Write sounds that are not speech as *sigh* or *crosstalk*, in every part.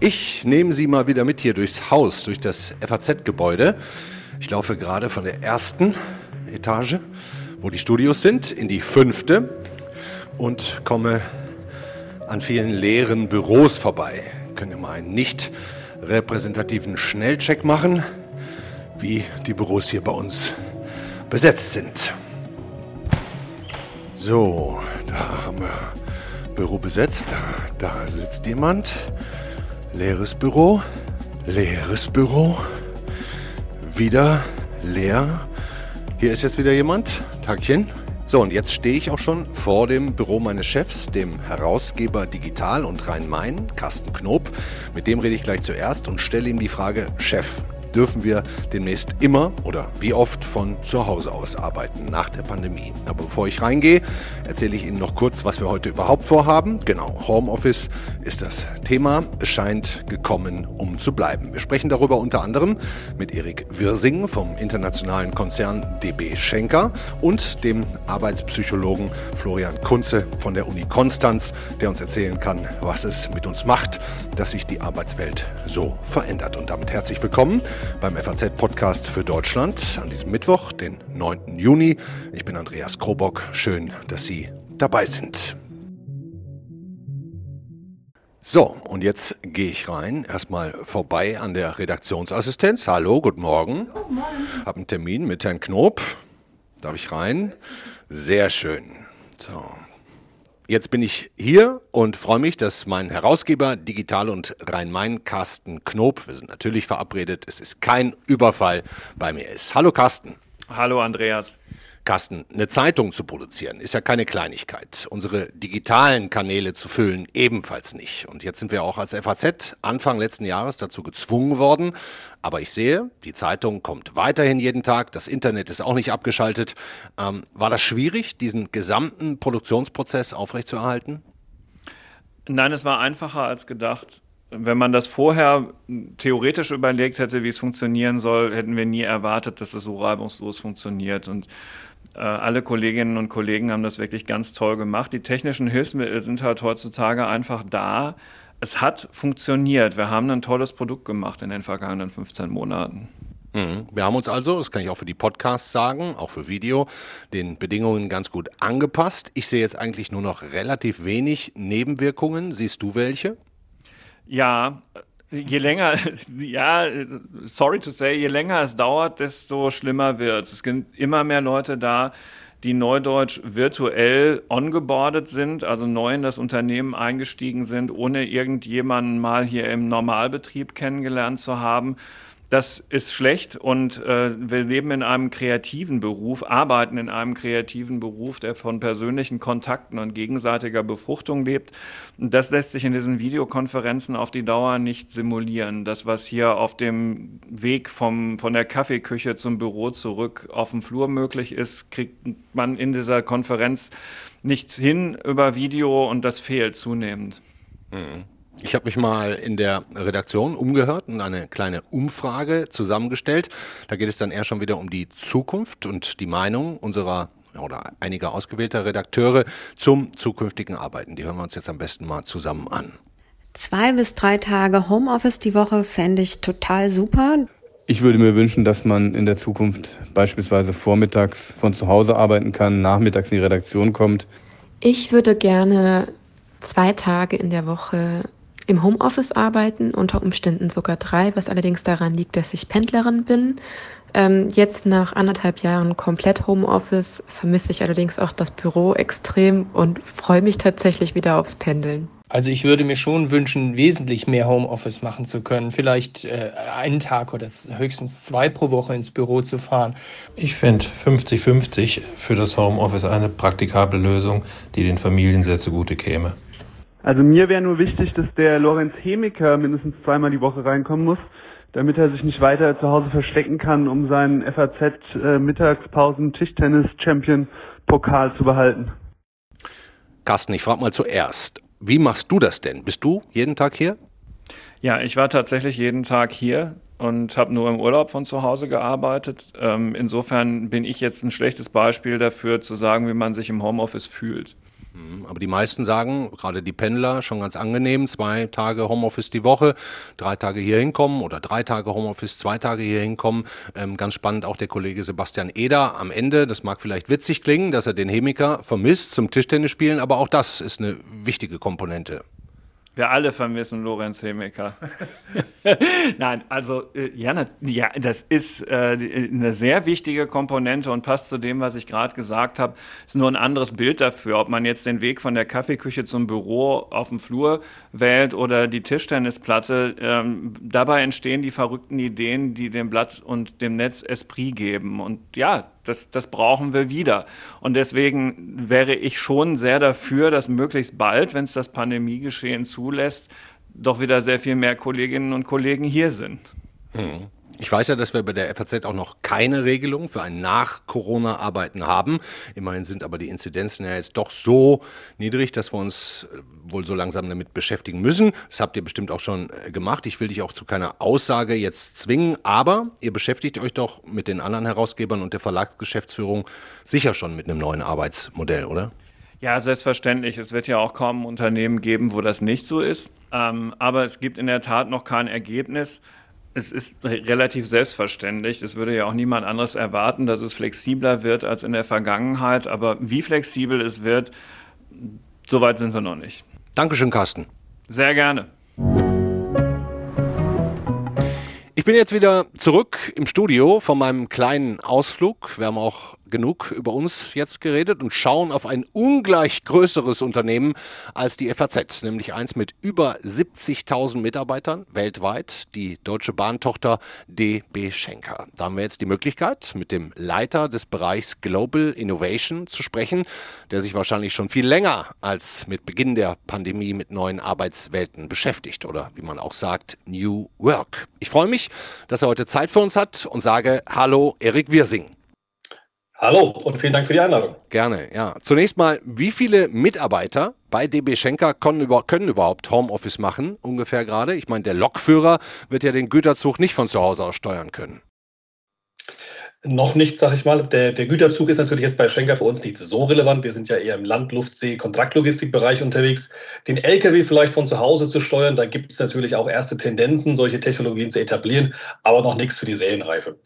Ich nehme Sie mal wieder mit hier durchs Haus, durch das FAZ-Gebäude. Ich laufe gerade von der ersten Etage, wo die Studios sind, in die fünfte und komme an vielen leeren Büros vorbei. Können wir mal einen nicht repräsentativen Schnellcheck machen, wie die Büros hier bei uns besetzt sind. So, da haben wir Büro besetzt. Da, sitzt jemand. Leeres Büro. Leeres Büro. Wieder leer. Hier ist jetzt wieder jemand. Tagchen. So, und jetzt stehe ich auch schon vor dem Büro meines Chefs, dem Herausgeber Digital und Rhein-Main, Carsten Knob. Mit dem rede ich gleich zuerst und stelle ihm die Frage, Chef, dürfen wir demnächst immer oder wie oft von zu Hause aus arbeiten nach der Pandemie. Aber bevor ich reingehe, erzähle ich Ihnen noch kurz, was wir heute überhaupt vorhaben. Genau, Homeoffice ist das Thema. Es scheint gekommen, um zu bleiben. Wir sprechen darüber unter anderem mit Erik Wirsing vom internationalen Konzern DB Schenker und dem Arbeitspsychologen Florian Kunze von der Uni Konstanz, der uns erzählen kann, was es mit uns macht, dass sich die Arbeitswelt so verändert. Und damit herzlich willkommen beim FAZ-Podcast für Deutschland an diesem Mittwoch, den 9. Juni. Ich bin Andreas Krobock. Schön, dass Sie dabei sind. So, und jetzt gehe ich rein. Erstmal vorbei an der Redaktionsassistenz. Hallo, guten Morgen. Guten Morgen. Hab einen Termin mit Herrn Knob. Darf ich rein? Sehr schön. So, Jetzt bin ich hier und freue mich, dass mein Herausgeber Digital und Rhein-Main, Carsten Knob, wir sind natürlich verabredet, es ist kein Überfall, bei mir ist. Hallo Carsten. Hallo Andreas. Carsten, eine Zeitung zu produzieren ist ja keine Kleinigkeit. Unsere digitalen Kanäle zu füllen ebenfalls nicht. Und jetzt sind wir auch als FAZ Anfang letzten Jahres dazu gezwungen worden. Aber ich sehe, die Zeitung kommt weiterhin jeden Tag. Das Internet ist auch nicht abgeschaltet. Ähm, war das schwierig, diesen gesamten Produktionsprozess aufrechtzuerhalten? Nein, es war einfacher als gedacht. Wenn man das vorher theoretisch überlegt hätte, wie es funktionieren soll, hätten wir nie erwartet, dass es so reibungslos funktioniert. Und alle Kolleginnen und Kollegen haben das wirklich ganz toll gemacht. Die technischen Hilfsmittel sind halt heutzutage einfach da. Es hat funktioniert. Wir haben ein tolles Produkt gemacht in den vergangenen 15 Monaten. Mhm. Wir haben uns also, das kann ich auch für die Podcasts sagen, auch für Video, den Bedingungen ganz gut angepasst. Ich sehe jetzt eigentlich nur noch relativ wenig Nebenwirkungen. Siehst du welche? Ja, je länger, ja, sorry to say, je länger es dauert, desto schlimmer wird es. Es sind immer mehr Leute da, die neudeutsch virtuell ongeboardet sind, also neu in das Unternehmen eingestiegen sind, ohne irgendjemanden mal hier im Normalbetrieb kennengelernt zu haben. Das ist schlecht und äh, wir leben in einem kreativen Beruf, arbeiten in einem kreativen Beruf, der von persönlichen Kontakten und gegenseitiger Befruchtung lebt. Das lässt sich in diesen Videokonferenzen auf die Dauer nicht simulieren. Das, was hier auf dem Weg vom, von der Kaffeeküche zum Büro zurück auf dem Flur möglich ist, kriegt man in dieser Konferenz nicht hin über Video und das fehlt zunehmend. Mhm. Ich habe mich mal in der Redaktion umgehört und eine kleine Umfrage zusammengestellt. Da geht es dann eher schon wieder um die Zukunft und die Meinung unserer oder einiger ausgewählter Redakteure zum zukünftigen Arbeiten. Die hören wir uns jetzt am besten mal zusammen an. Zwei bis drei Tage Homeoffice die Woche fände ich total super. Ich würde mir wünschen, dass man in der Zukunft beispielsweise vormittags von zu Hause arbeiten kann, nachmittags in die Redaktion kommt. Ich würde gerne zwei Tage in der Woche im Homeoffice arbeiten, unter Umständen sogar drei, was allerdings daran liegt, dass ich Pendlerin bin. Ähm, jetzt nach anderthalb Jahren komplett Homeoffice vermisse ich allerdings auch das Büro extrem und freue mich tatsächlich wieder aufs Pendeln. Also ich würde mir schon wünschen, wesentlich mehr Homeoffice machen zu können. Vielleicht äh, einen Tag oder höchstens zwei pro Woche ins Büro zu fahren. Ich fände 50-50 für das Homeoffice eine praktikable Lösung, die den Familien sehr zugute käme. Also mir wäre nur wichtig, dass der Lorenz Hemiker mindestens zweimal die Woche reinkommen muss, damit er sich nicht weiter zu Hause verstecken kann, um seinen FAZ äh, Mittagspausen Tischtennis Champion Pokal zu behalten. Carsten, ich frage mal zuerst, wie machst du das denn? Bist du jeden Tag hier? Ja, ich war tatsächlich jeden Tag hier und habe nur im Urlaub von zu Hause gearbeitet. Ähm, insofern bin ich jetzt ein schlechtes Beispiel dafür zu sagen, wie man sich im Homeoffice fühlt. Mhm, aber die meisten sagen, gerade die Pendler, schon ganz angenehm, zwei Tage Homeoffice die Woche, drei Tage hier hinkommen oder drei Tage Homeoffice, zwei Tage hier hinkommen. Ähm, ganz spannend auch der Kollege Sebastian Eder am Ende, das mag vielleicht witzig klingen, dass er den Chemiker vermisst zum Tischtennis spielen, aber auch das ist eine wichtige Komponente. Wir alle vermissen Lorenz Hemeker. *laughs* Nein, also äh, ja, ja, das ist äh, eine sehr wichtige Komponente und passt zu dem, was ich gerade gesagt habe. Ist nur ein anderes Bild dafür, ob man jetzt den Weg von der Kaffeeküche zum Büro auf dem Flur wählt oder die Tischtennisplatte. Ähm, dabei entstehen die verrückten Ideen, die dem Blatt und dem Netz Esprit geben. Und ja, das, das brauchen wir wieder. Und deswegen wäre ich schon sehr dafür, dass möglichst bald, wenn es das Pandemiegeschehen zulässt, doch wieder sehr viel mehr Kolleginnen und Kollegen hier sind. Hm. Ich weiß ja, dass wir bei der FAZ auch noch keine Regelung für ein Nach-Corona-Arbeiten haben. Immerhin sind aber die Inzidenzen ja jetzt doch so niedrig, dass wir uns äh, wohl so langsam damit beschäftigen müssen. Das habt ihr bestimmt auch schon äh, gemacht. Ich will dich auch zu keiner Aussage jetzt zwingen, aber ihr beschäftigt euch doch mit den anderen Herausgebern und der Verlagsgeschäftsführung sicher schon mit einem neuen Arbeitsmodell, oder? Ja, selbstverständlich. Es wird ja auch kaum Unternehmen geben, wo das nicht so ist. Ähm, aber es gibt in der Tat noch kein Ergebnis es ist relativ selbstverständlich. Es würde ja auch niemand anderes erwarten, dass es flexibler wird als in der Vergangenheit. Aber wie flexibel es wird, so weit sind wir noch nicht. Dankeschön, Carsten. Sehr gerne. Ich bin jetzt wieder zurück im Studio von meinem kleinen Ausflug. Wir haben auch genug über uns jetzt geredet und schauen auf ein ungleich größeres Unternehmen als die FAZ, nämlich eins mit über 70.000 Mitarbeitern weltweit, die deutsche Bahntochter DB Schenker. Da haben wir jetzt die Möglichkeit, mit dem Leiter des Bereichs Global Innovation zu sprechen, der sich wahrscheinlich schon viel länger als mit Beginn der Pandemie mit neuen Arbeitswelten beschäftigt oder wie man auch sagt, New Work. Ich freue mich, dass er heute Zeit für uns hat und sage Hallo, Erik Wirsing. Hallo und vielen Dank für die Einladung. Gerne, ja. Zunächst mal, wie viele Mitarbeiter bei DB Schenker können, können überhaupt Homeoffice machen, ungefähr gerade? Ich meine, der Lokführer wird ja den Güterzug nicht von zu Hause aus steuern können. Noch nicht, sag ich mal. Der, der, Güterzug ist natürlich jetzt bei Schenker für uns nicht so relevant. Wir sind ja eher im Land-, Luft-, See-, Kontraktlogistikbereich unterwegs. Den LKW vielleicht von zu Hause zu steuern, da gibt es natürlich auch erste Tendenzen, solche Technologien zu etablieren, aber noch nichts für die Serienreife.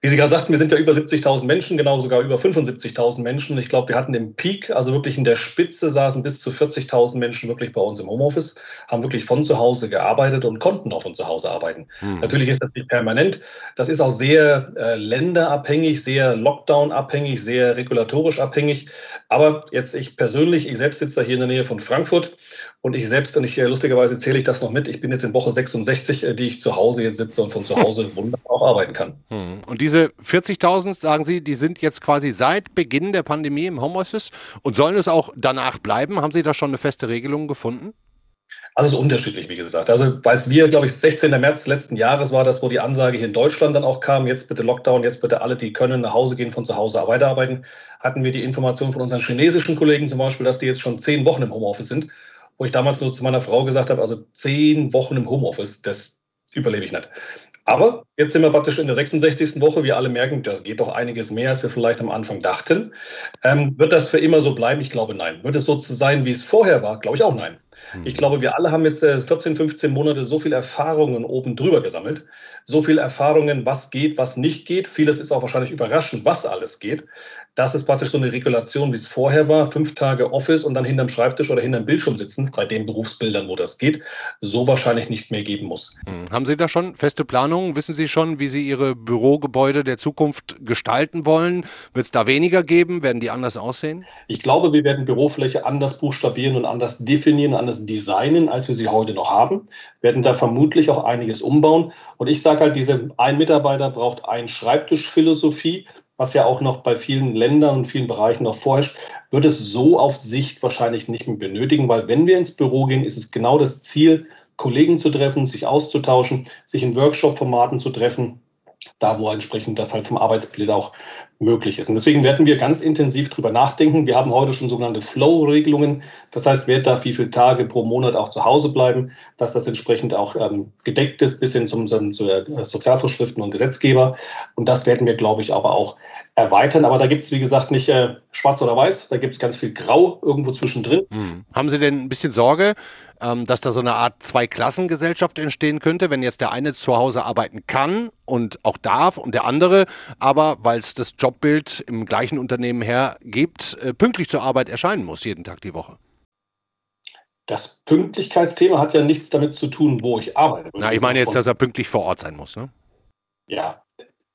Wie Sie gerade sagten, wir sind ja über 70.000 Menschen, genau sogar über 75.000 Menschen. Ich glaube, wir hatten den Peak, also wirklich in der Spitze saßen bis zu 40.000 Menschen wirklich bei uns im Homeoffice, haben wirklich von zu Hause gearbeitet und konnten auch von zu Hause arbeiten. Hm. Natürlich ist das nicht permanent. Das ist auch sehr äh, länderabhängig abhängig, sehr Lockdown-abhängig, sehr regulatorisch abhängig. Aber jetzt ich persönlich, ich selbst sitze da hier in der Nähe von Frankfurt und ich selbst, und ich äh, lustigerweise zähle ich das noch mit, ich bin jetzt in Woche 66, äh, die ich zu Hause jetzt sitze und von zu Hause *laughs* wunderbar auch arbeiten kann. Hm. Und diese 40.000, sagen Sie, die sind jetzt quasi seit Beginn der Pandemie im Homeoffice und sollen es auch danach bleiben? Haben Sie da schon eine feste Regelung gefunden? Also es ist unterschiedlich, wie gesagt. Also weil es wir, glaube ich, 16. März letzten Jahres war das, wo die Ansage hier in Deutschland dann auch kam, jetzt bitte Lockdown, jetzt bitte alle, die können, nach Hause gehen, von zu Hause weiterarbeiten, hatten wir die Information von unseren chinesischen Kollegen zum Beispiel, dass die jetzt schon zehn Wochen im Homeoffice sind, wo ich damals nur zu meiner Frau gesagt habe, also zehn Wochen im Homeoffice, das überlebe ich nicht. Aber jetzt sind wir praktisch in der 66. Woche. Wir alle merken, das geht doch einiges mehr, als wir vielleicht am Anfang dachten. Ähm, wird das für immer so bleiben? Ich glaube nein. Wird es so sein, wie es vorher war? Glaube ich auch nein. Hm. Ich glaube, wir alle haben jetzt 14, äh, 15 Monate so viel Erfahrungen oben drüber gesammelt. So viel Erfahrungen, was geht, was nicht geht. Vieles ist auch wahrscheinlich überraschend, was alles geht. Das ist praktisch so eine Regulation, wie es vorher war. Fünf Tage Office und dann hinterm Schreibtisch oder hinterm Bildschirm sitzen, bei den Berufsbildern, wo das geht, so wahrscheinlich nicht mehr geben muss. Hm. Haben Sie da schon feste Planungen? Wissen Sie schon, wie Sie Ihre Bürogebäude der Zukunft gestalten wollen? Wird es da weniger geben? Werden die anders aussehen? Ich glaube, wir werden Bürofläche anders buchstabieren und anders definieren, anders designen, als wir sie heute noch haben. Wir werden da vermutlich auch einiges umbauen. Und ich sage halt, diese ein Mitarbeiter braucht ein Schreibtischphilosophie was ja auch noch bei vielen Ländern und vielen Bereichen noch vorherrscht, wird es so auf Sicht wahrscheinlich nicht mehr benötigen, weil wenn wir ins Büro gehen, ist es genau das Ziel, Kollegen zu treffen, sich auszutauschen, sich in Workshop-Formaten zu treffen, da wo entsprechend das halt vom Arbeitsbild auch möglich ist. Und deswegen werden wir ganz intensiv drüber nachdenken. Wir haben heute schon sogenannte Flow-Regelungen. Das heißt, wer darf wie viele Tage pro Monat auch zu Hause bleiben, dass das entsprechend auch ähm, gedeckt ist bis hin zum, zum, zu Sozialvorschriften und Gesetzgeber. Und das werden wir, glaube ich, aber auch erweitern. Aber da gibt es, wie gesagt, nicht äh, schwarz oder weiß, da gibt es ganz viel Grau irgendwo zwischendrin. Hm. Haben Sie denn ein bisschen Sorge, ähm, dass da so eine Art Zweiklassengesellschaft entstehen könnte, wenn jetzt der eine zu Hause arbeiten kann und auch darf und der andere aber, weil es das Jobbild im gleichen Unternehmen hergibt, äh, pünktlich zur Arbeit erscheinen muss, jeden Tag die Woche? Das Pünktlichkeitsthema hat ja nichts damit zu tun, wo ich arbeite. Na, ich meine jetzt, dass er pünktlich vor Ort sein muss, ne? Ja.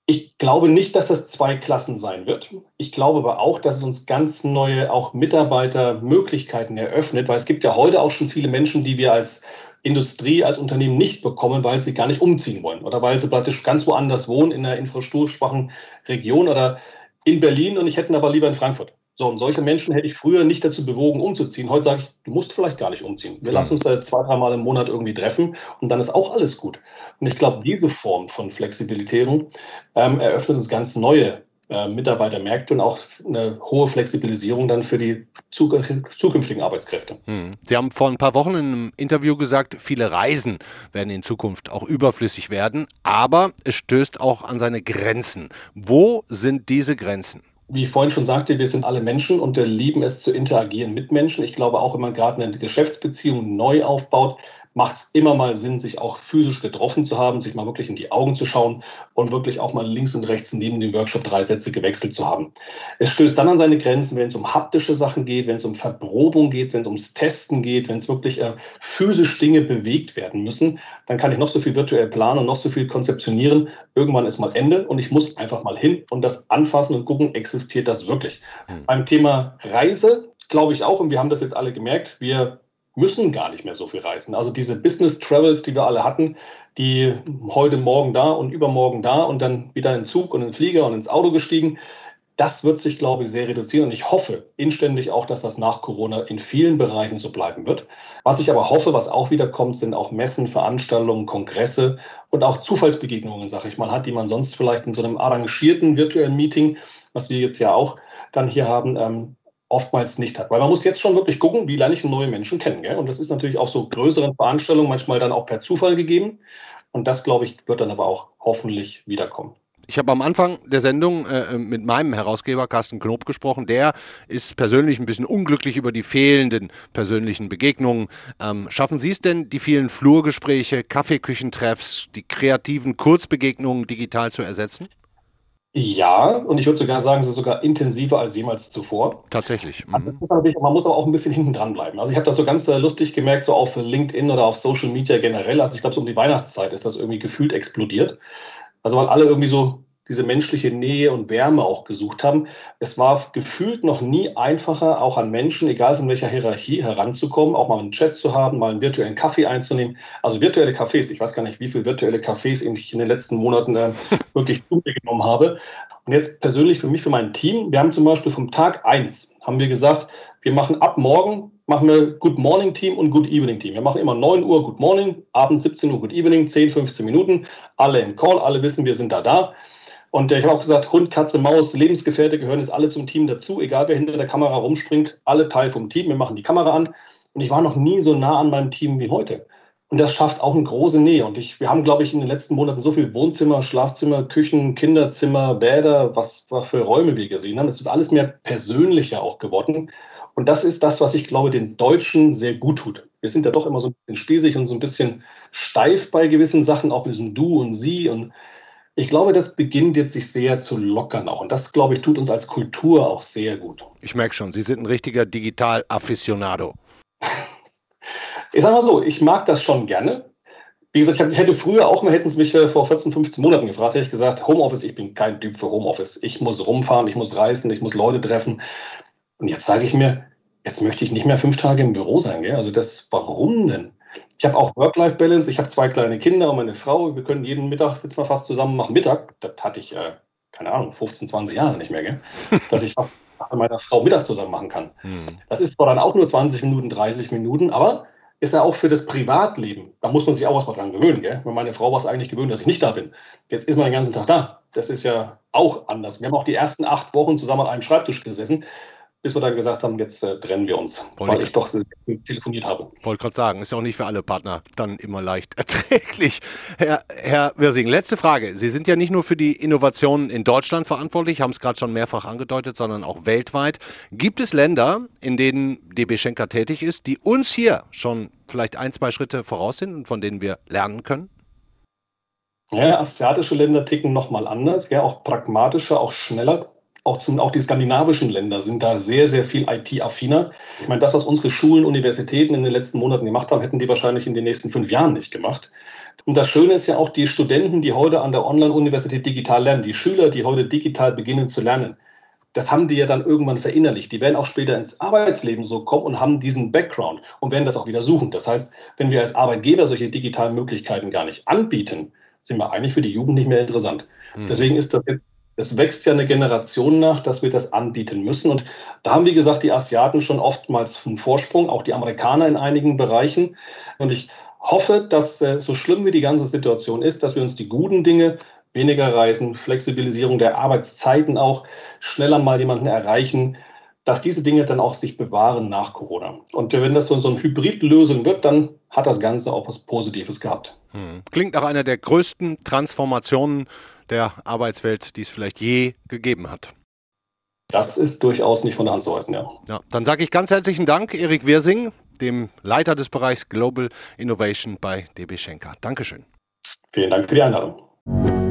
Ich glaube nicht, dass das zwei Klassen sein wird. Ich glaube aber auch, dass es uns ganz neue auch Mitarbeitermöglichkeiten eröffnet, weil es gibt ja heute auch schon viele Menschen, die wir als Industrie, als Unternehmen nicht bekommen, weil sie gar nicht umziehen wollen oder weil sie praktisch ganz woanders wohnen, in einer infrastrukturschwachen Region oder in Berlin und ich hätte aber lieber in Frankfurt. So, und solche Menschen hätte ich früher nicht dazu bewogen, umzuziehen. Heute sage ich, du musst vielleicht gar nicht umziehen. Wir lassen uns da zwei, dreimal im Monat irgendwie treffen und dann ist auch alles gut. Und ich glaube, diese Form von Flexibilisierung ähm, eröffnet uns ganz neue äh, Mitarbeitermärkte und auch eine hohe Flexibilisierung dann für die zukünftigen Arbeitskräfte. Hm. Sie haben vor ein paar Wochen in einem Interview gesagt, viele Reisen werden in Zukunft auch überflüssig werden, aber es stößt auch an seine Grenzen. Wo sind diese Grenzen? Wie ich vorhin schon sagte, wir sind alle Menschen und wir lieben es zu interagieren mit Menschen. Ich glaube auch, wenn man gerade eine Geschäftsbeziehung neu aufbaut, macht es immer mal Sinn, sich auch physisch getroffen zu haben, sich mal wirklich in die Augen zu schauen und wirklich auch mal links und rechts neben dem Workshop drei Sätze gewechselt zu haben. Es stößt dann an seine Grenzen, wenn es um haptische Sachen geht, wenn es um Verprobung geht, wenn es ums Testen geht, wenn es wirklich äh, physisch Dinge bewegt werden müssen, dann kann ich noch so viel virtuell planen und noch so viel konzeptionieren. Irgendwann ist mal Ende und ich muss einfach mal hin und das anfassen und gucken, existiert das wirklich. Mhm. Beim Thema Reise glaube ich auch, und wir haben das jetzt alle gemerkt, wir müssen gar nicht mehr so viel reisen. Also diese Business Travels, die wir alle hatten, die heute Morgen da und übermorgen da und dann wieder in Zug und in den Flieger und ins Auto gestiegen, das wird sich, glaube ich, sehr reduzieren. Und ich hoffe inständig auch, dass das nach Corona in vielen Bereichen so bleiben wird. Was ich aber hoffe, was auch wieder kommt, sind auch Messen, Veranstaltungen, Kongresse und auch Zufallsbegegnungen, sage ich mal, hat, die man sonst vielleicht in so einem arrangierten virtuellen Meeting, was wir jetzt ja auch dann hier haben, ähm, oftmals nicht hat. Weil man muss jetzt schon wirklich gucken, wie lerne ich neue Menschen kennen. Gell? Und das ist natürlich auf so größeren Veranstaltungen manchmal dann auch per Zufall gegeben. Und das, glaube ich, wird dann aber auch hoffentlich wiederkommen. Ich habe am Anfang der Sendung äh, mit meinem Herausgeber Carsten Knob gesprochen. Der ist persönlich ein bisschen unglücklich über die fehlenden persönlichen Begegnungen. Ähm, schaffen Sie es denn, die vielen Flurgespräche, Kaffeeküchentreffs, die kreativen Kurzbegegnungen digital zu ersetzen? Ja, und ich würde sogar sagen, es ist sogar intensiver als jemals zuvor. Tatsächlich. Mhm. Man muss aber auch ein bisschen hinten dran bleiben. Also ich habe das so ganz äh, lustig gemerkt, so auf LinkedIn oder auf Social Media generell. Also ich glaube, so um die Weihnachtszeit ist das irgendwie gefühlt explodiert. Also weil alle irgendwie so diese menschliche Nähe und Wärme auch gesucht haben. Es war gefühlt noch nie einfacher, auch an Menschen, egal von welcher Hierarchie, heranzukommen, auch mal einen Chat zu haben, mal einen virtuellen Kaffee einzunehmen. Also virtuelle Cafés, ich weiß gar nicht, wie viele virtuelle Cafés ich in den letzten Monaten äh, *laughs* wirklich zu mir genommen habe. Und jetzt persönlich für mich, für mein Team, wir haben zum Beispiel vom Tag eins haben wir gesagt, wir machen ab morgen machen wir Good Morning Team und Good Evening Team. Wir machen immer 9 Uhr Good Morning, abends 17 Uhr Good Evening, 10, 15 Minuten, alle im Call, alle wissen, wir sind da da. Und ich habe auch gesagt, Hund, Katze, Maus, Lebensgefährte gehören jetzt alle zum Team dazu, egal wer hinter der Kamera rumspringt, alle Teil vom Team. Wir machen die Kamera an. Und ich war noch nie so nah an meinem Team wie heute. Und das schafft auch eine große Nähe. Und ich, wir haben, glaube ich, in den letzten Monaten so viel Wohnzimmer, Schlafzimmer, Küchen, Kinderzimmer, Bäder, was, was für Räume wir gesehen haben. Es ist alles mehr persönlicher auch geworden. Und das ist das, was ich glaube, den Deutschen sehr gut tut. Wir sind ja doch immer so ein bisschen spießig und so ein bisschen steif bei gewissen Sachen, auch mit diesem Du und Sie. Und ich glaube, das beginnt jetzt sich sehr zu lockern auch. Und das, glaube ich, tut uns als Kultur auch sehr gut. Ich merke schon, Sie sind ein richtiger Digital-Afficionado. *laughs* ich sage mal so, ich mag das schon gerne. Wie gesagt, ich hätte früher auch mal, hätten Sie mich äh, vor 14, 15 Monaten gefragt, hätte ich gesagt, Homeoffice, ich bin kein Typ für Homeoffice. Ich muss rumfahren, ich muss reisen, ich muss Leute treffen. Und jetzt sage ich mir, jetzt möchte ich nicht mehr fünf Tage im Büro sein. Gell? Also das, warum denn? Ich habe auch Work-Life-Balance. Ich habe zwei kleine Kinder und meine Frau. Wir können jeden Mittag sitzen wir fast zusammen machen Mittag. Das hatte ich, äh, keine Ahnung, 15, 20 Jahre nicht mehr, gell? *laughs* dass ich fast mit meiner Frau Mittag zusammen machen kann. Hm. Das ist zwar dann auch nur 20 Minuten, 30 Minuten, aber ist ja auch für das Privatleben. Da muss man sich auch was dran gewöhnen. Gell? Wenn meine Frau war es eigentlich gewöhnt, dass ich nicht da bin. Jetzt ist man den ganzen Tag da. Das ist ja auch anders. Wir haben auch die ersten acht Wochen zusammen an einem Schreibtisch gesessen. Bis wir dann gesagt haben, jetzt äh, trennen wir uns, Wollte weil ich, ich doch telefoniert habe. Wollte gerade sagen, ist ja auch nicht für alle Partner dann immer leicht *laughs* erträglich. Herr, Herr Wirsing, letzte Frage. Sie sind ja nicht nur für die Innovationen in Deutschland verantwortlich, haben es gerade schon mehrfach angedeutet, sondern auch weltweit. Gibt es Länder, in denen DB Schenker tätig ist, die uns hier schon vielleicht ein, zwei Schritte voraus sind und von denen wir lernen können? Ja, asiatische Länder ticken nochmal anders, ja, auch pragmatischer, auch schneller auch, zum, auch die skandinavischen Länder sind da sehr, sehr viel IT-affiner. Ich meine, das, was unsere Schulen, Universitäten in den letzten Monaten gemacht haben, hätten die wahrscheinlich in den nächsten fünf Jahren nicht gemacht. Und das Schöne ist ja auch, die Studenten, die heute an der Online-Universität digital lernen, die Schüler, die heute digital beginnen zu lernen, das haben die ja dann irgendwann verinnerlicht. Die werden auch später ins Arbeitsleben so kommen und haben diesen Background und werden das auch wieder suchen. Das heißt, wenn wir als Arbeitgeber solche digitalen Möglichkeiten gar nicht anbieten, sind wir eigentlich für die Jugend nicht mehr interessant. Hm. Deswegen ist das jetzt es wächst ja eine Generation nach, dass wir das anbieten müssen. Und da haben, wie gesagt, die Asiaten schon oftmals einen Vorsprung, auch die Amerikaner in einigen Bereichen. Und ich hoffe, dass äh, so schlimm wie die ganze Situation ist, dass wir uns die guten Dinge, weniger Reisen, Flexibilisierung der Arbeitszeiten auch, schneller mal jemanden erreichen, dass diese Dinge dann auch sich bewahren nach Corona. Und wenn das so, so eine Hybridlösung wird, dann hat das Ganze auch was Positives gehabt. Hm. Klingt nach einer der größten Transformationen der Arbeitswelt, die es vielleicht je gegeben hat. Das ist durchaus nicht von der Hand zu weisen, ja. ja dann sage ich ganz herzlichen Dank, Erik Wirsing, dem Leiter des Bereichs Global Innovation bei DB Schenker. Dankeschön. Vielen Dank für die Einladung.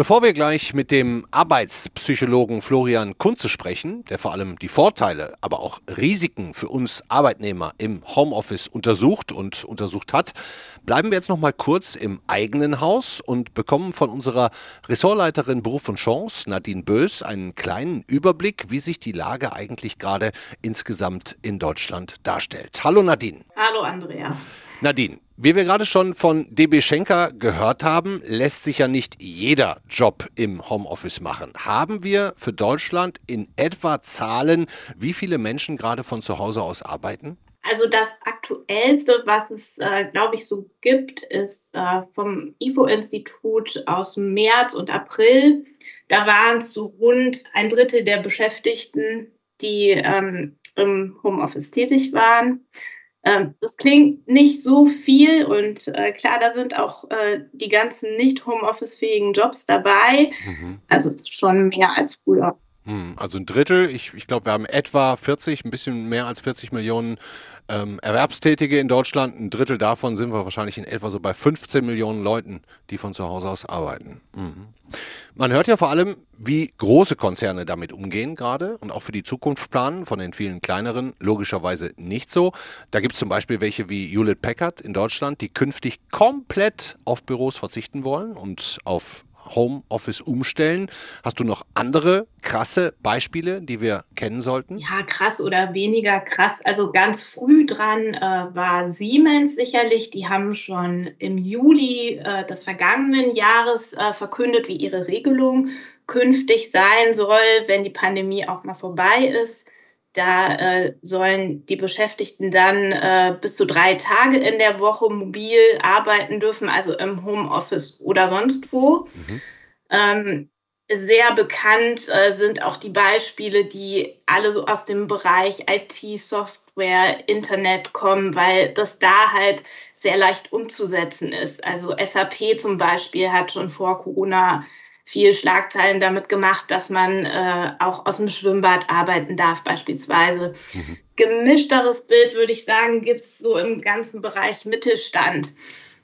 Bevor wir gleich mit dem Arbeitspsychologen Florian Kunze sprechen, der vor allem die Vorteile, aber auch Risiken für uns Arbeitnehmer im Homeoffice untersucht und untersucht hat, bleiben wir jetzt noch mal kurz im eigenen Haus und bekommen von unserer Ressortleiterin Beruf und Chance, Nadine Bös, einen kleinen Überblick, wie sich die Lage eigentlich gerade insgesamt in Deutschland darstellt. Hallo Nadine. Hallo Andreas. Nadine, wie wir gerade schon von DB Schenker gehört haben, lässt sich ja nicht jeder Job im Homeoffice machen. Haben wir für Deutschland in etwa Zahlen, wie viele Menschen gerade von zu Hause aus arbeiten? Also das Aktuellste, was es, äh, glaube ich, so gibt, ist äh, vom IFO-Institut aus März und April. Da waren es so rund ein Drittel der Beschäftigten, die ähm, im Homeoffice tätig waren. Ähm, das klingt nicht so viel und äh, klar, da sind auch äh, die ganzen nicht Homeoffice-fähigen Jobs dabei. Mhm. Also es ist schon mehr als früher. Hm, also ein Drittel. Ich, ich glaube, wir haben etwa 40, ein bisschen mehr als 40 Millionen ähm, Erwerbstätige in Deutschland. Ein Drittel davon sind wir wahrscheinlich in etwa so bei 15 Millionen Leuten, die von zu Hause aus arbeiten. Mhm. Man hört ja vor allem, wie große Konzerne damit umgehen gerade und auch für die Zukunft planen, von den vielen kleineren logischerweise nicht so. Da gibt es zum Beispiel welche wie Hewlett Packard in Deutschland, die künftig komplett auf Büros verzichten wollen und auf Homeoffice umstellen. Hast du noch andere krasse Beispiele, die wir kennen sollten? Ja, krass oder weniger krass. Also ganz früh dran äh, war Siemens sicherlich. Die haben schon im Juli äh, des vergangenen Jahres äh, verkündet, wie ihre Regelung künftig sein soll, wenn die Pandemie auch mal vorbei ist. Da äh, sollen die Beschäftigten dann äh, bis zu drei Tage in der Woche mobil arbeiten dürfen, also im Homeoffice oder sonst wo. Mhm. Ähm, sehr bekannt äh, sind auch die Beispiele, die alle so aus dem Bereich IT, Software, Internet kommen, weil das da halt sehr leicht umzusetzen ist. Also SAP zum Beispiel hat schon vor Corona viel Schlagzeilen damit gemacht, dass man äh, auch aus dem Schwimmbad arbeiten darf beispielsweise. Mhm. Gemischteres Bild, würde ich sagen, gibt es so im ganzen Bereich Mittelstand.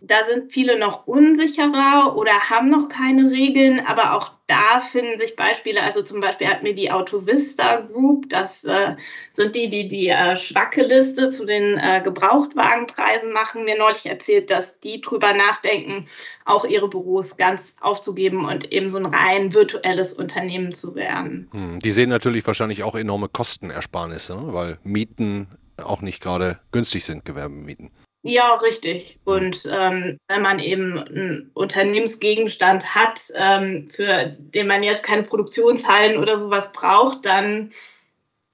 Da sind viele noch unsicherer oder haben noch keine Regeln, aber auch da finden sich Beispiele. Also zum Beispiel hat mir die Autovista Group, das äh, sind die, die die äh, Schwacke-Liste zu den äh, Gebrauchtwagenpreisen machen, mir neulich erzählt, dass die drüber nachdenken, auch ihre Büros ganz aufzugeben und eben so ein rein virtuelles Unternehmen zu werden. Hm, die sehen natürlich wahrscheinlich auch enorme Kostenersparnisse, ne? weil Mieten auch nicht gerade günstig sind, Gewerbemieten. Ja, richtig. Und ähm, wenn man eben einen Unternehmensgegenstand hat, ähm, für den man jetzt keine Produktionshallen oder sowas braucht, dann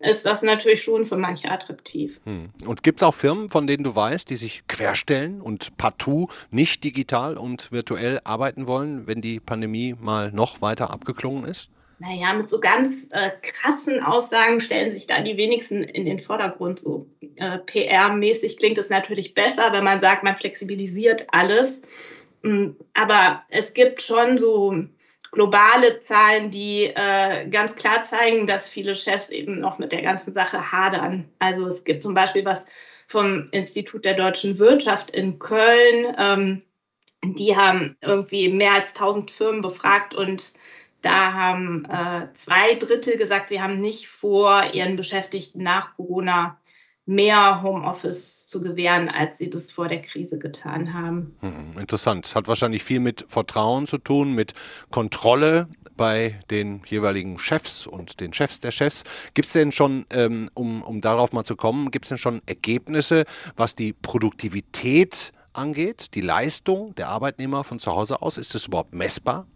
ist das natürlich schon für manche attraktiv. Hm. Und gibt es auch Firmen, von denen du weißt, die sich querstellen und partout nicht digital und virtuell arbeiten wollen, wenn die Pandemie mal noch weiter abgeklungen ist? Naja, mit so ganz äh, krassen Aussagen stellen sich da die wenigsten in den Vordergrund. So äh, PR-mäßig klingt es natürlich besser, wenn man sagt, man flexibilisiert alles. Mm, aber es gibt schon so globale Zahlen, die äh, ganz klar zeigen, dass viele Chefs eben noch mit der ganzen Sache hadern. Also es gibt zum Beispiel was vom Institut der deutschen Wirtschaft in Köln. Ähm, die haben irgendwie mehr als 1000 Firmen befragt und da haben äh, zwei Drittel gesagt, sie haben nicht vor, ihren Beschäftigten nach Corona mehr Homeoffice zu gewähren, als sie das vor der Krise getan haben. Hm, interessant. Hat wahrscheinlich viel mit Vertrauen zu tun, mit Kontrolle bei den jeweiligen Chefs und den Chefs der Chefs. Gibt es denn schon, ähm, um, um darauf mal zu kommen, gibt es denn schon Ergebnisse, was die Produktivität angeht, die Leistung der Arbeitnehmer von zu Hause aus? Ist das überhaupt messbar?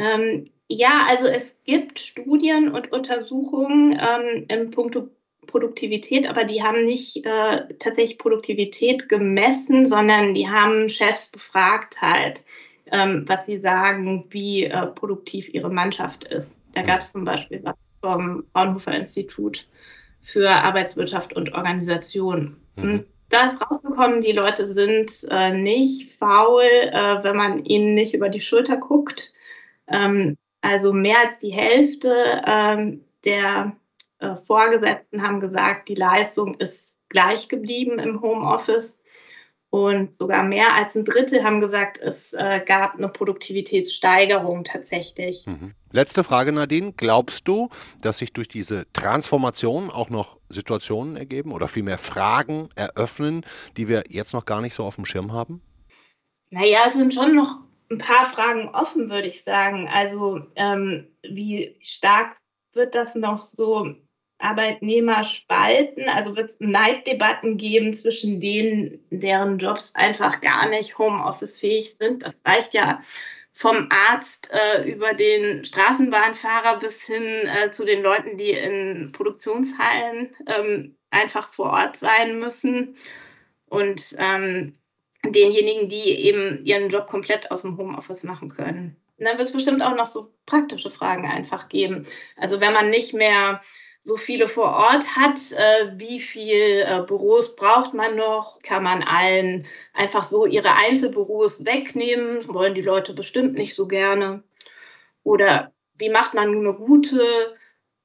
Ähm, ja, also es gibt Studien und Untersuchungen ähm, im Punkto Produktivität, aber die haben nicht äh, tatsächlich Produktivität gemessen, sondern die haben Chefs befragt halt, ähm, was sie sagen, wie äh, produktiv ihre Mannschaft ist. Da gab es zum Beispiel was vom Fraunhofer Institut für Arbeitswirtschaft und Organisation. Mhm. Da ist rausgekommen, die Leute sind äh, nicht faul, äh, wenn man ihnen nicht über die Schulter guckt. Ähm, also mehr als die Hälfte ähm, der äh, Vorgesetzten haben gesagt, die Leistung ist gleich geblieben im Homeoffice. Und sogar mehr als ein Drittel haben gesagt, es äh, gab eine Produktivitätssteigerung tatsächlich. Mhm. Letzte Frage, Nadine. Glaubst du, dass sich durch diese Transformation auch noch Situationen ergeben oder vielmehr Fragen eröffnen, die wir jetzt noch gar nicht so auf dem Schirm haben? Naja, es sind schon noch ein paar Fragen offen, würde ich sagen. Also ähm, wie stark wird das noch so Arbeitnehmer spalten? Also wird es Neiddebatten geben zwischen denen, deren Jobs einfach gar nicht Homeoffice-fähig sind? Das reicht ja vom Arzt äh, über den Straßenbahnfahrer bis hin äh, zu den Leuten, die in Produktionshallen ähm, einfach vor Ort sein müssen. Und ähm, denjenigen, die eben ihren Job komplett aus dem Homeoffice machen können. Und dann wird es bestimmt auch noch so praktische Fragen einfach geben. Also wenn man nicht mehr so viele vor Ort hat, äh, wie viel äh, Büros braucht man noch? Kann man allen einfach so ihre Einzelbüros wegnehmen? Wollen die Leute bestimmt nicht so gerne. Oder wie macht man eine gute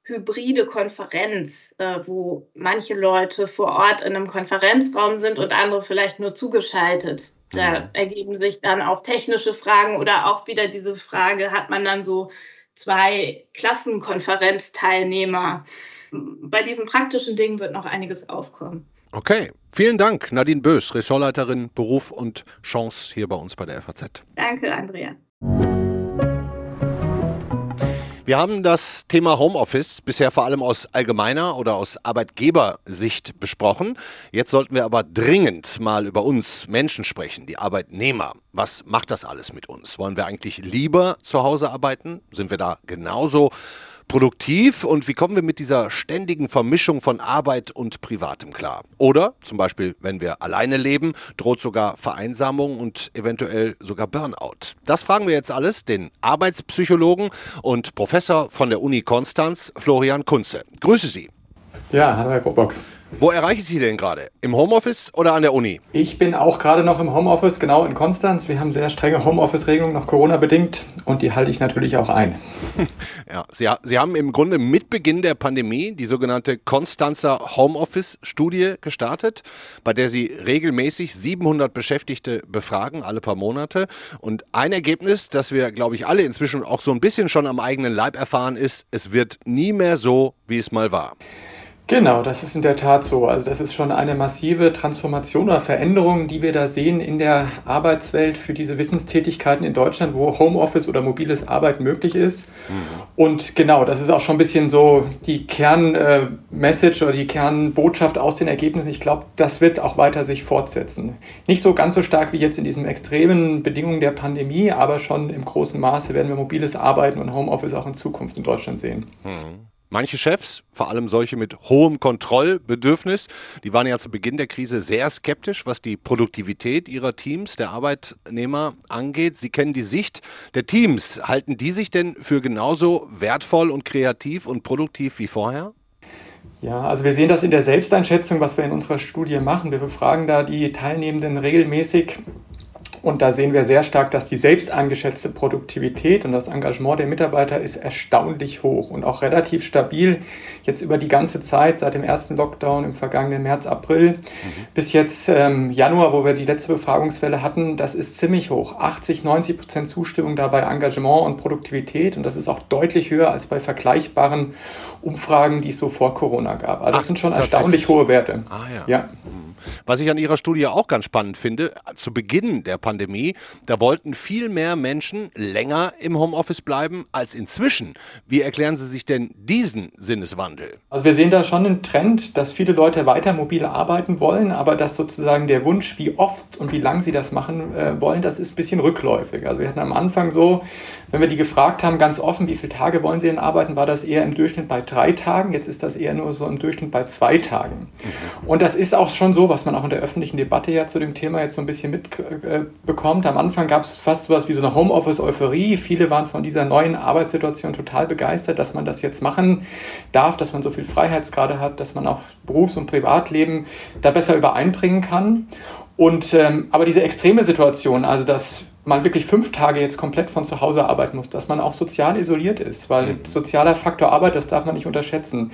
hybride Konferenz, äh, wo manche Leute vor Ort in einem Konferenzraum sind und andere vielleicht nur zugeschaltet? Da mhm. ergeben sich dann auch technische Fragen oder auch wieder diese Frage, hat man dann so zwei Klassenkonferenzteilnehmer. Bei diesen praktischen Dingen wird noch einiges aufkommen. Okay, vielen Dank, Nadine Bös, Ressortleiterin Beruf und Chance hier bei uns bei der FAZ. Danke, Andrea. Wir haben das Thema Homeoffice bisher vor allem aus allgemeiner oder aus Arbeitgebersicht besprochen. Jetzt sollten wir aber dringend mal über uns Menschen sprechen, die Arbeitnehmer. Was macht das alles mit uns? Wollen wir eigentlich lieber zu Hause arbeiten? Sind wir da genauso produktiv und wie kommen wir mit dieser ständigen Vermischung von Arbeit und Privatem klar? Oder zum Beispiel, wenn wir alleine leben, droht sogar Vereinsamung und eventuell sogar Burnout. Das fragen wir jetzt alles den Arbeitspsychologen und Professor von der Uni Konstanz, Florian Kunze. Grüße Sie. Ja, hallo Herr Grobock. Wo erreiche ich Sie denn gerade? Im Homeoffice oder an der Uni? Ich bin auch gerade noch im Homeoffice, genau in Konstanz. Wir haben sehr strenge Homeoffice-Regelungen, noch Corona-bedingt, und die halte ich natürlich auch ein. *laughs* Ja, Sie, Sie haben im Grunde mit Beginn der Pandemie die sogenannte Konstanzer Homeoffice-Studie gestartet, bei der Sie regelmäßig 700 Beschäftigte befragen, alle paar Monate. Und ein Ergebnis, das wir, glaube ich, alle inzwischen auch so ein bisschen schon am eigenen Leib erfahren, ist, es wird nie mehr so, wie es mal war. Genau, das ist in der Tat so. Also das ist schon eine massive Transformation oder Veränderung, die wir da sehen in der Arbeitswelt für diese Wissenstätigkeiten in Deutschland, wo Homeoffice oder mobiles Arbeiten möglich ist. Mhm. Und genau, das ist auch schon ein bisschen so die Kernmessage äh, oder die Kernbotschaft aus den Ergebnissen. Ich glaube, das wird auch weiter sich fortsetzen. Nicht so ganz so stark wie jetzt in diesen extremen Bedingungen der Pandemie, aber schon im großen Maße werden wir mobiles Arbeiten und Homeoffice auch in Zukunft in Deutschland sehen. Mhm. Manche Chefs, vor allem solche mit hohem Kontrollbedürfnis, die waren ja zu Beginn der Krise sehr skeptisch, was die Produktivität ihrer Teams, der Arbeitnehmer angeht. Sie kennen die Sicht der Teams. Halten die sich denn für genauso wertvoll und kreativ und produktiv wie vorher? Ja, also wir sehen das in der Selbsteinschätzung, was wir in unserer Studie machen. Wir befragen da die Teilnehmenden regelmäßig und da sehen wir sehr stark, dass die selbst eingeschätzte Produktivität und das Engagement der Mitarbeiter ist erstaunlich hoch und auch relativ stabil. Jetzt über die ganze Zeit, seit dem ersten Lockdown im vergangenen März, April mhm. bis jetzt ähm, Januar, wo wir die letzte Befragungswelle hatten, das ist ziemlich hoch. 80, 90 Prozent Zustimmung dabei Engagement und Produktivität und das ist auch deutlich höher als bei vergleichbaren Umfragen, die es so vor Corona gab. Also das Ach, sind schon erstaunlich hohe Werte. Ah ja. ja. Was ich an Ihrer Studie auch ganz spannend finde, zu Beginn der Pandemie, da wollten viel mehr Menschen länger im Homeoffice bleiben als inzwischen. Wie erklären Sie sich denn diesen Sinneswandel? Also wir sehen da schon einen Trend, dass viele Leute weiter mobil arbeiten wollen, aber dass sozusagen der Wunsch, wie oft und wie lang sie das machen äh, wollen, das ist ein bisschen rückläufig. Also wir hatten am Anfang so, wenn wir die gefragt haben, ganz offen, wie viele Tage wollen sie denn arbeiten, war das eher im Durchschnitt bei drei Tagen. Jetzt ist das eher nur so im Durchschnitt bei zwei Tagen. Mhm. Und das ist auch schon so, was man auch in der öffentlichen Debatte ja zu dem Thema jetzt so ein bisschen mitbekommt. Äh, Am Anfang gab es fast so etwas wie so eine Homeoffice-Euphorie. Viele waren von dieser neuen Arbeitssituation total begeistert, dass man das jetzt machen darf, dass man so viel Freiheitsgrade hat, dass man auch Berufs- und Privatleben da besser übereinbringen kann. Und ähm, aber diese extreme Situation, also dass man wirklich fünf Tage jetzt komplett von zu Hause arbeiten muss, dass man auch sozial isoliert ist, weil mhm. sozialer Faktor Arbeit, das darf man nicht unterschätzen.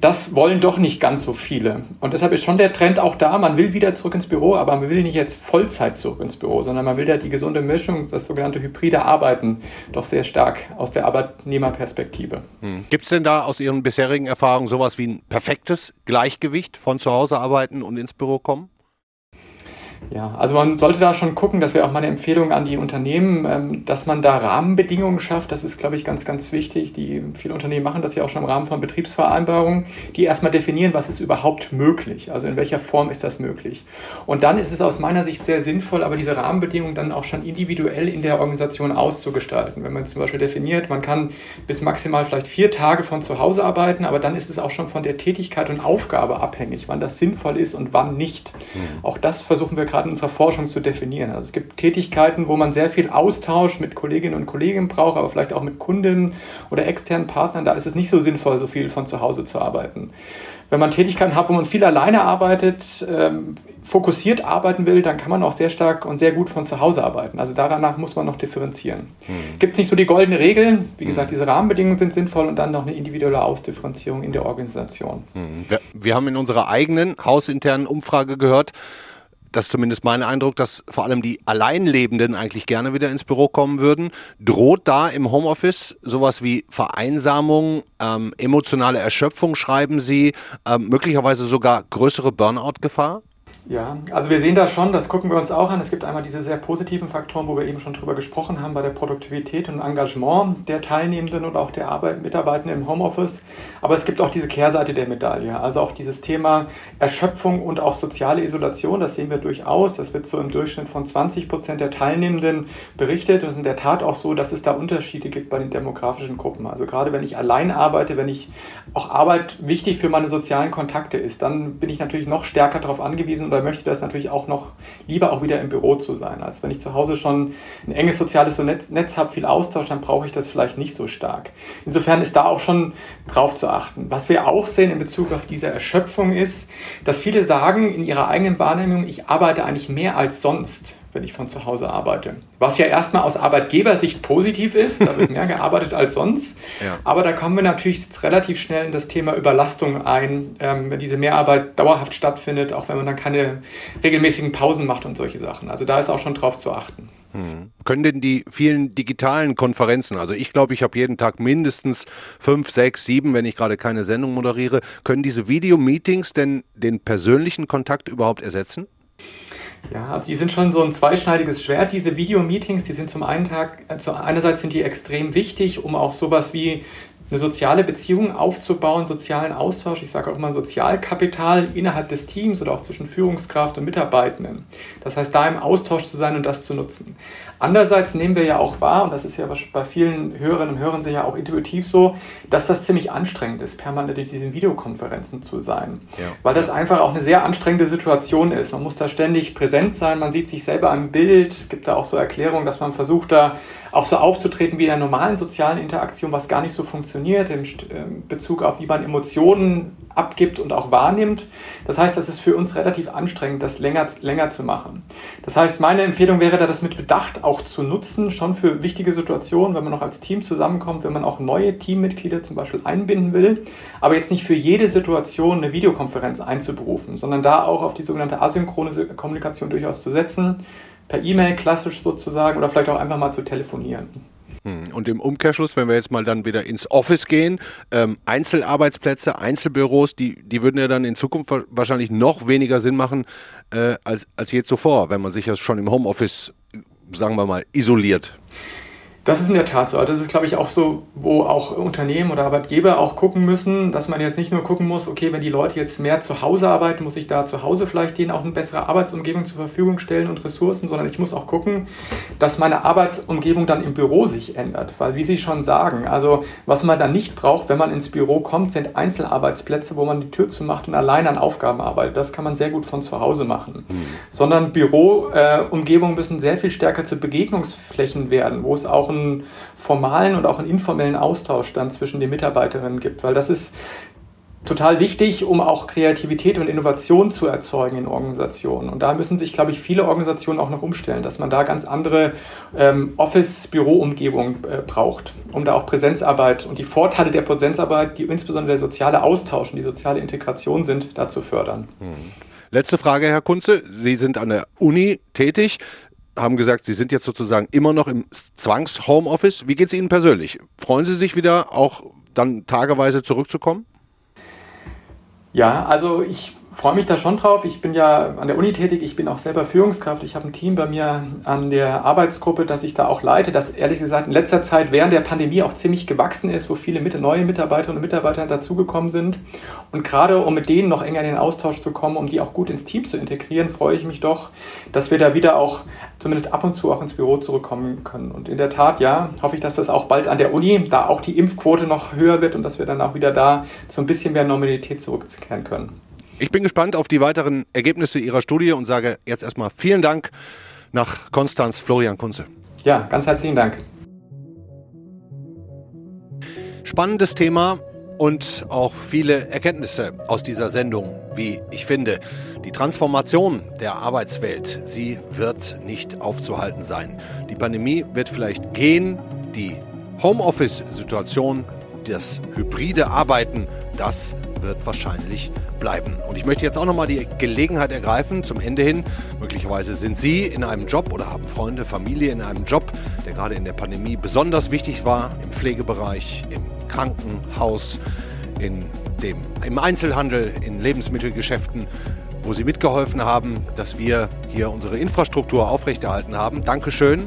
Das wollen doch nicht ganz so viele. Und deshalb ist schon der Trend auch da, man will wieder zurück ins Büro, aber man will nicht jetzt Vollzeit zurück ins Büro, sondern man will ja die gesunde Mischung, das sogenannte hybride Arbeiten, doch sehr stark aus der Arbeitnehmerperspektive. Mhm. Gibt es denn da aus Ihren bisherigen Erfahrungen sowas wie ein perfektes Gleichgewicht von zu Hause arbeiten und ins Büro kommen? Ja, also man sollte da schon gucken, das wäre auch meine Empfehlung an die Unternehmen, ähm, dass man da Rahmenbedingungen schafft. Das ist, glaube ich, ganz, ganz wichtig. Die, viele Unternehmen machen das ja auch schon im Rahmen von Betriebsvereinbarungen, die erstmal definieren, was ist überhaupt möglich. Also in welcher Form ist das möglich. Und dann ist es aus meiner Sicht sehr sinnvoll, aber diese Rahmenbedingungen dann auch schon individuell in der Organisation auszugestalten. Wenn man zum Beispiel definiert, man kann bis maximal vielleicht vier Tage von zu Hause arbeiten, aber dann ist es auch schon von der Tätigkeit und Aufgabe abhängig, wann das sinnvoll ist und wann nicht. Mhm. Auch das versuchen wir gerade in unserer Forschung zu definieren. Also es gibt Tätigkeiten, wo man sehr viel Austausch mit Kolleginnen und Kollegen braucht, aber vielleicht auch mit Kunden oder externen Partnern. Da ist es nicht so sinnvoll, so viel von zu Hause zu arbeiten. Wenn man Tätigkeiten hat, wo man viel alleine arbeitet, ähm, fokussiert arbeiten will, dann kann man auch sehr stark und sehr gut von zu Hause arbeiten. Also danach muss man noch differenzieren. Mhm. Gibt es nicht so die goldene Regel? Wie gesagt, hm. diese Rahmenbedingungen sind sinnvoll und dann noch eine individuelle Ausdifferenzierung in der Organisation. Mhm. Wir, wir haben in unserer eigenen hausinternen Umfrage gehört, das ist zumindest mein Eindruck, dass vor allem die Alleinlebenden eigentlich gerne wieder ins Büro kommen würden. Droht da im Homeoffice sowas wie Vereinsamung, ähm, emotionale Erschöpfung, schreiben Sie, ähm, möglicherweise sogar größere Burnout-Gefahr? Ja, also wir sehen da schon, das gucken wir uns auch an. Es gibt einmal diese sehr positiven Faktoren, wo wir eben schon drüber gesprochen haben, bei der Produktivität und Engagement der Teilnehmenden und auch der Arbeit, Mitarbeitenden im Homeoffice. Aber es gibt auch diese Kehrseite der Medaille, also auch dieses Thema Erschöpfung und auch soziale Isolation. Das sehen wir durchaus. Das wird so im Durchschnitt von 20 Prozent der Teilnehmenden berichtet. Und es ist in der Tat auch so, dass es da Unterschiede gibt bei den demografischen Gruppen. Also gerade wenn ich allein arbeite, wenn ich auch Arbeit wichtig für meine sozialen Kontakte ist, dann bin ich natürlich noch stärker darauf angewiesen oder möchte das natürlich auch noch lieber auch wieder im Büro zu sein. Als wenn ich zu Hause schon ein enges soziales Netz, Netz habe, viel Austausch, dann brauche ich das vielleicht nicht so stark. Insofern ist da auch schon drauf zu achten. Was wir auch sehen in Bezug auf diese Erschöpfung ist, dass viele sagen in ihrer eigenen Wahrnehmung, ich arbeite eigentlich mehr als sonst wenn ich von zu Hause arbeite. Was ja erstmal aus Arbeitgebersicht positiv ist, da wird mehr *laughs* gearbeitet als sonst. Ja. Aber da kommen wir natürlich relativ schnell in das Thema Überlastung ein, ähm, wenn diese Mehrarbeit dauerhaft stattfindet, auch wenn man dann keine regelmäßigen Pausen macht und solche Sachen. Also da ist auch schon drauf zu achten. Hm. Können denn die vielen digitalen Konferenzen, also ich glaube, ich habe jeden Tag mindestens fünf, sechs, sieben, wenn ich gerade keine Sendung moderiere, können diese Videomeetings denn den persönlichen Kontakt überhaupt ersetzen? Ja, also die sind schon so ein zweischneidiges Schwert, diese Videomeetings. Die sind zum einen Tag, also einerseits sind die extrem wichtig, um auch sowas wie eine soziale Beziehung aufzubauen, sozialen Austausch, ich sage auch immer Sozialkapital innerhalb des Teams oder auch zwischen Führungskraft und Mitarbeitenden. Das heißt, da im Austausch zu sein und das zu nutzen. Andererseits nehmen wir ja auch wahr, und das ist ja bei vielen Hörerinnen und Hörern sicher auch intuitiv so, dass das ziemlich anstrengend ist, permanent in diesen Videokonferenzen zu sein. Ja. Weil das einfach auch eine sehr anstrengende Situation ist. Man muss da ständig präsent sein, man sieht sich selber am Bild. Es gibt da auch so Erklärungen, dass man versucht, da auch so aufzutreten wie in einer normalen sozialen Interaktion, was gar nicht so funktioniert, in ähm, Bezug auf wie man Emotionen abgibt und auch wahrnimmt. Das heißt, das ist für uns relativ anstrengend, das länger, länger zu machen. Das heißt, meine Empfehlung wäre da, das mit Bedacht auch zu nutzen, schon für wichtige Situationen, wenn man noch als Team zusammenkommt, wenn man auch neue Teammitglieder zum Beispiel einbinden will, aber jetzt nicht für jede Situation eine Videokonferenz einzuberufen, sondern da auch auf die sogenannte asynchrone Kommunikation durchaus zu setzen, per E-Mail klassisch sozusagen oder vielleicht auch einfach mal zu telefonieren. Hm, und im Umkehrschluss, wenn wir jetzt mal dann wieder ins Office gehen, ähm, Einzelarbeitsplätze, Einzelbüros, die, die würden ja dann in Zukunft wahrscheinlich noch weniger Sinn machen äh, als, als je zuvor, wenn man sich ja schon im Homeoffice, sagen wir mal, isoliert. Das ist in der Tat so. Also das ist, glaube ich, auch so, wo auch Unternehmen oder Arbeitgeber auch gucken müssen, dass man jetzt nicht nur gucken muss, okay, wenn die Leute jetzt mehr zu Hause arbeiten, muss ich da zu Hause vielleicht denen auch eine bessere Arbeitsumgebung zur Verfügung stellen und Ressourcen, sondern ich muss auch gucken, dass meine Arbeitsumgebung dann im Büro sich ändert. Weil, wie Sie schon sagen, also was man dann nicht braucht, wenn man ins Büro kommt, sind Einzelarbeitsplätze, wo man die Tür zumacht und allein an Aufgaben arbeitet. Das kann man sehr gut von zu Hause machen. Mhm. Sondern Büroumgebungen äh, müssen sehr viel stärker zu Begegnungsflächen werden, wo es auch einen formalen und auch einen informellen Austausch dann zwischen den Mitarbeiterinnen gibt, weil das ist total wichtig, um auch Kreativität und Innovation zu erzeugen in Organisationen. Und da müssen sich, glaube ich, viele Organisationen auch noch umstellen, dass man da ganz andere ähm, Office-Büro-Umgebungen äh, braucht, um da auch Präsenzarbeit und die Vorteile der Präsenzarbeit, die insbesondere der soziale Austausch und die soziale Integration sind, da zu fördern. Hm. Letzte Frage, Herr Kunze. Sie sind an der Uni tätig haben gesagt, Sie sind jetzt sozusagen immer noch im Zwangs-Homeoffice. Wie geht es Ihnen persönlich? Freuen Sie sich wieder, auch dann tageweise zurückzukommen? Ja, also ich freue mich da schon drauf. Ich bin ja an der Uni tätig, ich bin auch selber Führungskraft. Ich habe ein Team bei mir an der Arbeitsgruppe, das ich da auch leite, das ehrlich gesagt in letzter Zeit während der Pandemie auch ziemlich gewachsen ist, wo viele neue Mitarbeiterinnen und Mitarbeiter dazugekommen sind. Und gerade um mit denen noch enger in den Austausch zu kommen, um die auch gut ins Team zu integrieren, freue ich mich doch, dass wir da wieder auch zumindest ab und zu auch ins Büro zurückkommen können. Und in der Tat, ja, hoffe ich, dass das auch bald an der Uni, da auch die Impfquote noch höher wird und dass wir dann auch wieder da zu ein bisschen mehr Normalität zurückkehren können. Ich bin gespannt auf die weiteren Ergebnisse Ihrer Studie und sage jetzt erstmal vielen Dank nach Konstanz, Florian Kunze. Ja, ganz herzlichen Dank. Spannendes Thema und auch viele Erkenntnisse aus dieser Sendung, wie ich finde. Die Transformation der Arbeitswelt, sie wird nicht aufzuhalten sein. Die Pandemie wird vielleicht gehen, die Homeoffice-Situation, das hybride Arbeiten, das wird wahrscheinlich bleiben. Und ich möchte jetzt auch nochmal die Gelegenheit ergreifen, zum Ende hin. Möglicherweise sind Sie in einem Job oder haben Freunde, Familie in einem Job, der gerade in der Pandemie besonders wichtig war, im Pflegebereich, im Krankenhaus, in dem, im Einzelhandel, in Lebensmittelgeschäften wo Sie mitgeholfen haben, dass wir hier unsere Infrastruktur aufrechterhalten haben. Dankeschön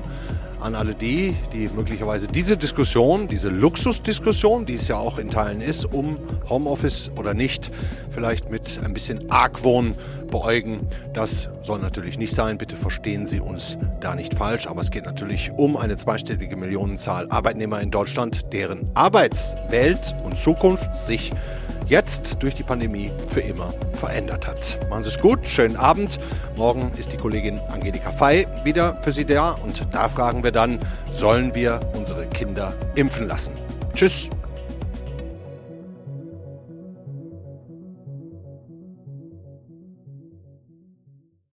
an alle die, die möglicherweise diese Diskussion, diese Luxusdiskussion, die es ja auch in Teilen ist, um Homeoffice oder nicht, vielleicht mit ein bisschen Argwohn beäugen. Das soll natürlich nicht sein. Bitte verstehen Sie uns da nicht falsch. Aber es geht natürlich um eine zweistellige Millionenzahl Arbeitnehmer in Deutschland, deren Arbeitswelt und Zukunft sich jetzt durch die Pandemie für immer verändert hat. Machen Sie es gut, schönen Abend. Morgen ist die Kollegin Angelika Fey wieder für Sie da und da fragen wir dann, sollen wir unsere Kinder impfen lassen? Tschüss.